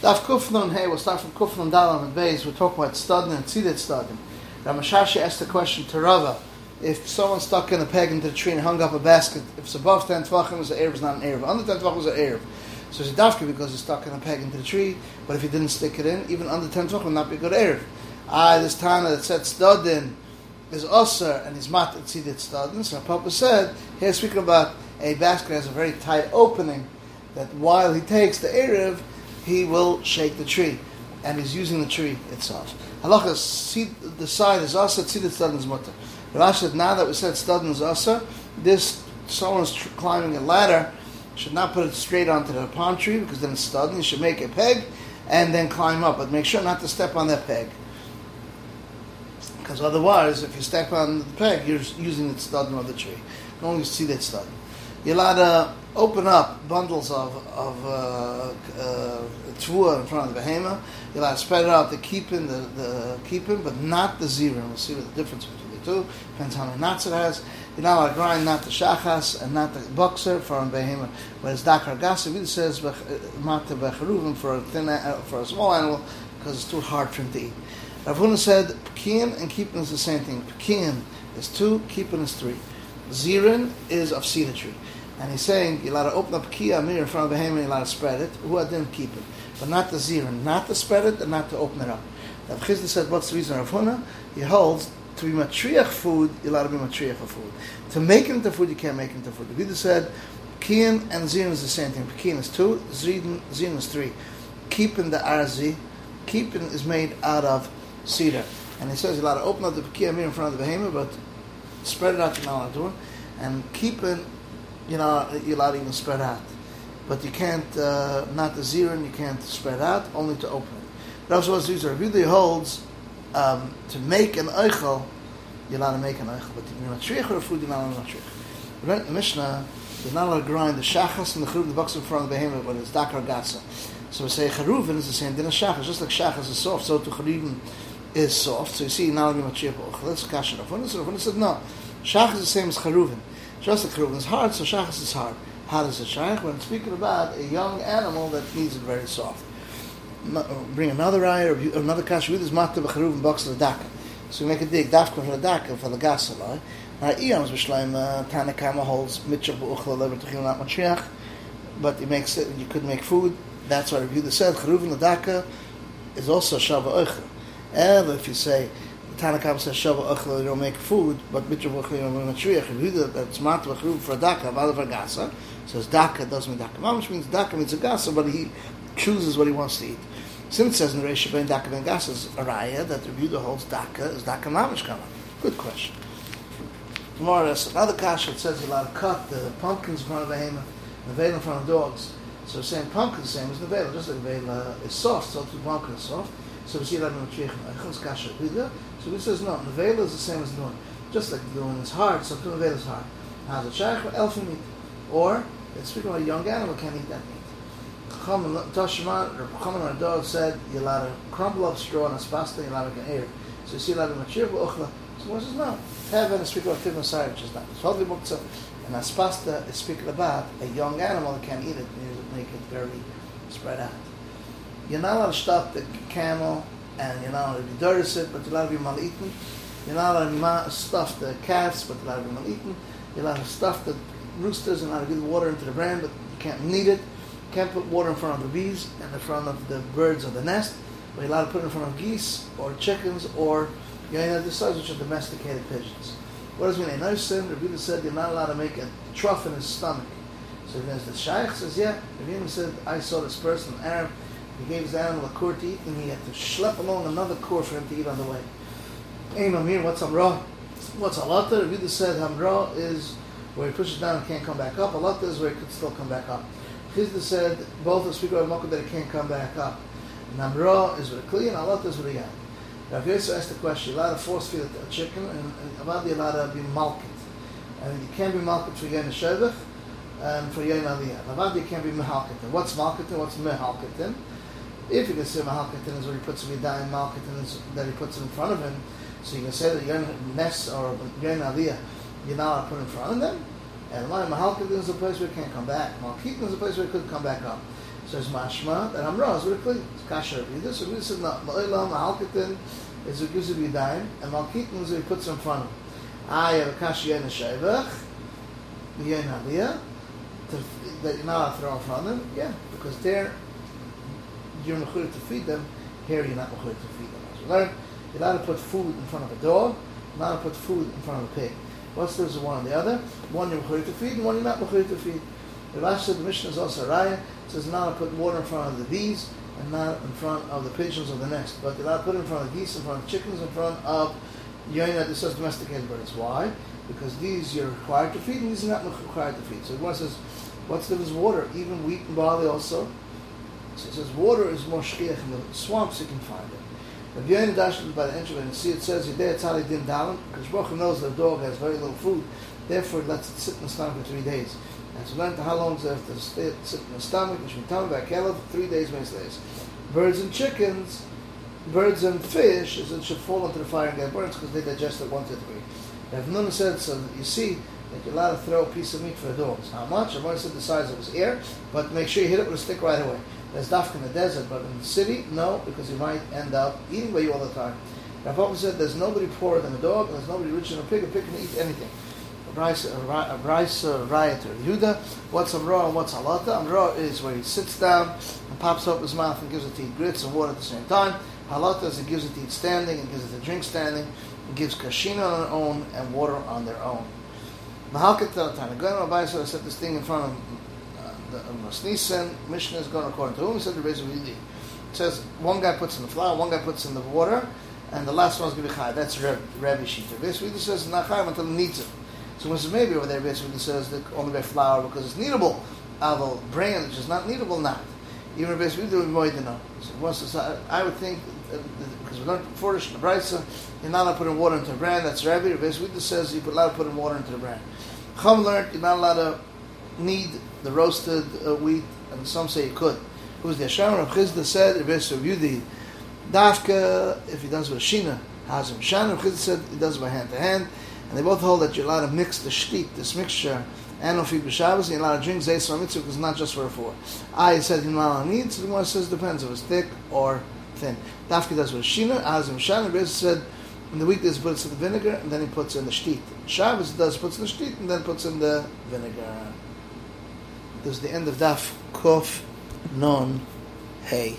Daf Kufnon, hey, we'll start from Kufnon Dalam and Beis. We're talking about Studin and Tzidat Studin. Ramashashi asked the question to Rava, if someone stuck in a peg into the tree and hung up a basket, if it's above 10 tvachim, it's an Erev, it's not an Erev. Under 10 tvachim, it's an Erev. So it's a dafka because it's stuck in a peg into the tree, but if he didn't stick it in, even under 10 tvachim, not be a good Erev. Ah, this time that said Studin is Osir and he's mat at Tzidat Studin, so Papa said, here speaking about a basket has a very tight opening, that while he takes the Erev, he will shake the tree, and he's using the tree itself. Halacha, see the side is asa, see the stud is mutter. Rashi said, now that we said stud is asa, this someone's tr- climbing a ladder should not put it straight onto the palm tree because then it's stud. You should make a peg and then climb up, but make sure not to step on that peg. Because otherwise, if you step on the peg, you're using the stud of the tree. You only see that stud. You're allowed to open up bundles of, of uh, uh, in front of the behema. You're allowed to spread it out, the keeping, the, the keeping, but not the zira. We'll see what the difference between the two. Depends how many knots it has. You're allowed to grind not the shachas and not the boxer for a behema. Whereas Dakar really says mata becharuvim for a thin, uh, for a small animal because it's too hard for him to eat. Rav Huna said pekin and keeping is the same thing. Pekin is two, keeping is three. Zirin is of cedar tree. And he's saying you're allowed to open up kia mirror in front of the behemoth, you're allowed to spread it. Who didn't keep it, but not the zirin, not to spread it and not to open it up. Rav Chizda said, what's the reason of Huna? He holds to be matriach food, you're allowed to be matriach for food. To make it into food, you can't make it into food. The Vida said, Kian and Zirin is the same thing. Kian is two, Zirin, Zirin is three. Keeping the arzi, keeping is made out of cedar. And he says you're allowed to open up the Pekia mirror in front of the behemoth, but spread it out to to And keeping you know, you're allowed even spread out. But you can't, uh, not the zero, and you can't spread out, only to open it. Rav Shlomo Zizar, Rabbi holds um, to make an eichel, you're allowed to make an eichel, but you're not shriach or food, you're not allowed to in the Mishnah, you're not allowed to grind the shachas and the charuv, the box in front of the behemoth, but it's dakar gatsa. So we say charuvin is the same thing as shachas, just like shachas is soft, so to charuvin is soft. So you see, now you're not shriach. Let's kash it. Rav said, no, shachas is the same as charuvin. Just the Kerubin is hard, so Shachas is hard. How does it shaykh? When speaking about a young animal that needs it very soft. Bring another eye or another kash with his matter b'cheruvin box of the daka. So we make a dig dafka for the daka for the gasalai. Now Iyam's b'shleim uh, Tanna Kamma holds mitchel b'uchla lever techil not matriach, but it makes it you could make food. That's why Rabbi said cheruvin ladaka is also shava oichel. And if you say Tanakam says Shava Achla, you don't make food, but Mitra Achla, you don't make Shriach. Yehuda, that's Mat Vachru for Daka, Vala for Gasa, says Daka doesn't mean Daka. Mamish means Daka means a Gasa, but he chooses what he wants to eat. Since says in the Reisha Daka Ben Gasa is a Raya, that the Yehuda holds Daka, is Daka Mamish Kama. Good question. Tomorrow, another kasha that says you're allowed to cut the pumpkins in front of the the veil in front of dogs. So saying pumpkin is the same as the veil, just like the veil uh, is soft, so the pumpkin is soft. So we see that in the Chiach Eichel. So he says, no, Nevela is the same as Nun. Just like the is hard, so the is hard. How's it Shaykh? Elfin meat. Or, it's speaking about a young animal can't eat that meat. Tashima, or Chaman or dog said, you're allowed to crumble up straw and a spasta, you're allowed to air. So you see, allowed to machir uchla. So one says, no. Heaven is speaking about Tim Messiah, which is not. It's hardly muktzah. And aspasta is speaking about a young animal that can't eat it, and make it very spread out. You're not allowed to stop the camel and you're not allowed to be dirty it, but you're allowed to be mal-eaten. You're not allowed to stuff the calves, but you're allowed to be mal-eaten. You're allowed to stuff the roosters and allowed to give water into the brand, but you can't knead it. You can't put water in front of the bees and in front of the birds of the nest, but you're allowed to put it in front of geese or chickens or you know, the size which are domesticated pigeons. What does it mean? Nice sin, Rabbi said you're not allowed to make a trough in his stomach. So there's the Shaykh says, yeah. Rabbi said, I saw this person, Arab, he gave his animal a core to eat, and he had to schlep along another core for him to eat on the way. Hey, Mamir, what's Amra? What's Alata? Ravida said Amra is where he pushes down and can't come back up. Alata is where he could still come back up. Chizda said both are speak of Makkah that he can't come back up. And Amra is with a kli, and Alata is with a yad. Rav Yosef asked the question, allowed to force feed a chicken, and, the allowed to be malkit. And you can't be malkit for Yom Shevach, and for Yom Aliyah. You can't be mehalkitin. What's malkitin? What's mehalkitin? If you can say Mahalketin is where he puts him in Malketin is that he puts it in front of him, so you can say that you're Nes or you're Aliyah, you're not put in front of them. And my Mahalketin is a place where he can't come back. Malketin is a place where he could come back up. says mashma, and Amra is very clear. It's kasher. This is Ma'ilam, Halkitin is a gives Yadayim, and Malkitin is he puts in front of him. I have a kasher yen a shevach, yen aliyah, that you're not in front of them. Yeah, because they're, you're mechur to feed them, here you're not mechur to feed them. As we learned, you're allowed to put food in front of a dog, you're not allowed to put food in front of a pig. What's the one or the other? One you're mechur to feed, and one you're not mechur to feed. The Rashi said the Mishnah is also raya. Says not to put water in front of the bees and not in front of the pigeons of the nest, but you're allowed to put it in front of geese, in front of chickens, in front of yoina. This says domesticated birds. Why? Because these you're required to feed, and these are not required to feed. So one says, what's the difference? Water, even wheat and barley also. So it says water is more shkiach in the swamps. You can find it. If you're Dashman by the entry and see it says Yedei Tzali Din Dalim, because Baruch knows the dog has very little food, therefore it lets it sit in the stomach for three days. And so learn how long does it have to stay, sit in the stomach, which we tell about Kelev, three days, most days. Birds and chickens, birds and fish, is it should fall into the fire and get burnt because they digest it one to three. Rav Nuna said, so you see, that you're allowed to throw a piece of meat for the dogs. How much? I've already said the size of his ear, but make sure you hit it with a stick right away. There's dafka in the desert, but in the city, no, because you might end up eating by you all the time. Rav Papa said there's nobody poorer than a dog, and there's nobody richer than a pig. A pig can eat anything. A Bryce, a rioter. Yehuda, what's Amra and what's Halata? Amra is where he sits down and pops up his mouth and gives it to eat grits and water at the same time. Halata is he gives it to eat standing and gives it to drink standing, and gives kashina on their own and water on their own. Mahalkat Taratana. Glenn Rabbi said this thing in front of the um, Masnisen, Mishnah is going according to whom? Said the Beis It says one guy puts in the flour, one guy puts in the water, and the last one's going to be chai. That's Reb, Rabbi Shita. It says not chai until it needs it. So when maybe over there, It says that only by flour because it's needable. Although bran, which is not needable, not. Even Beis It would more than once I would think because we learned before the Brisa, you're not allowed to put in water into a bran. That's Rabbi. It says you're allowed to put in water into the bran. Chum learned you're not allowed to knead the roasted uh, wheat, and some say you could. Who's the Hashem? Rav Chizda said, Rav Yudi, Dafka, if he does with Shina, Hazim Shan. Rav Chizda said he does by hand to hand. And they both hold that you're allowed to mix the shtit, this mixture, and on feed b'Shabbos, and you're allowed to drink Zeis Mitzvah because not just for a four. I said you're not allowed to need, so the one says depends if it's thick or thin. Dafka does with Shina, Hazim Shan. Rav said, in the weekdays he puts in the vinegar, and then he puts in the shtit. Shabbos does puts in the shtit, and then puts in the vinegar. This is the end of Daf Kof Non Hey.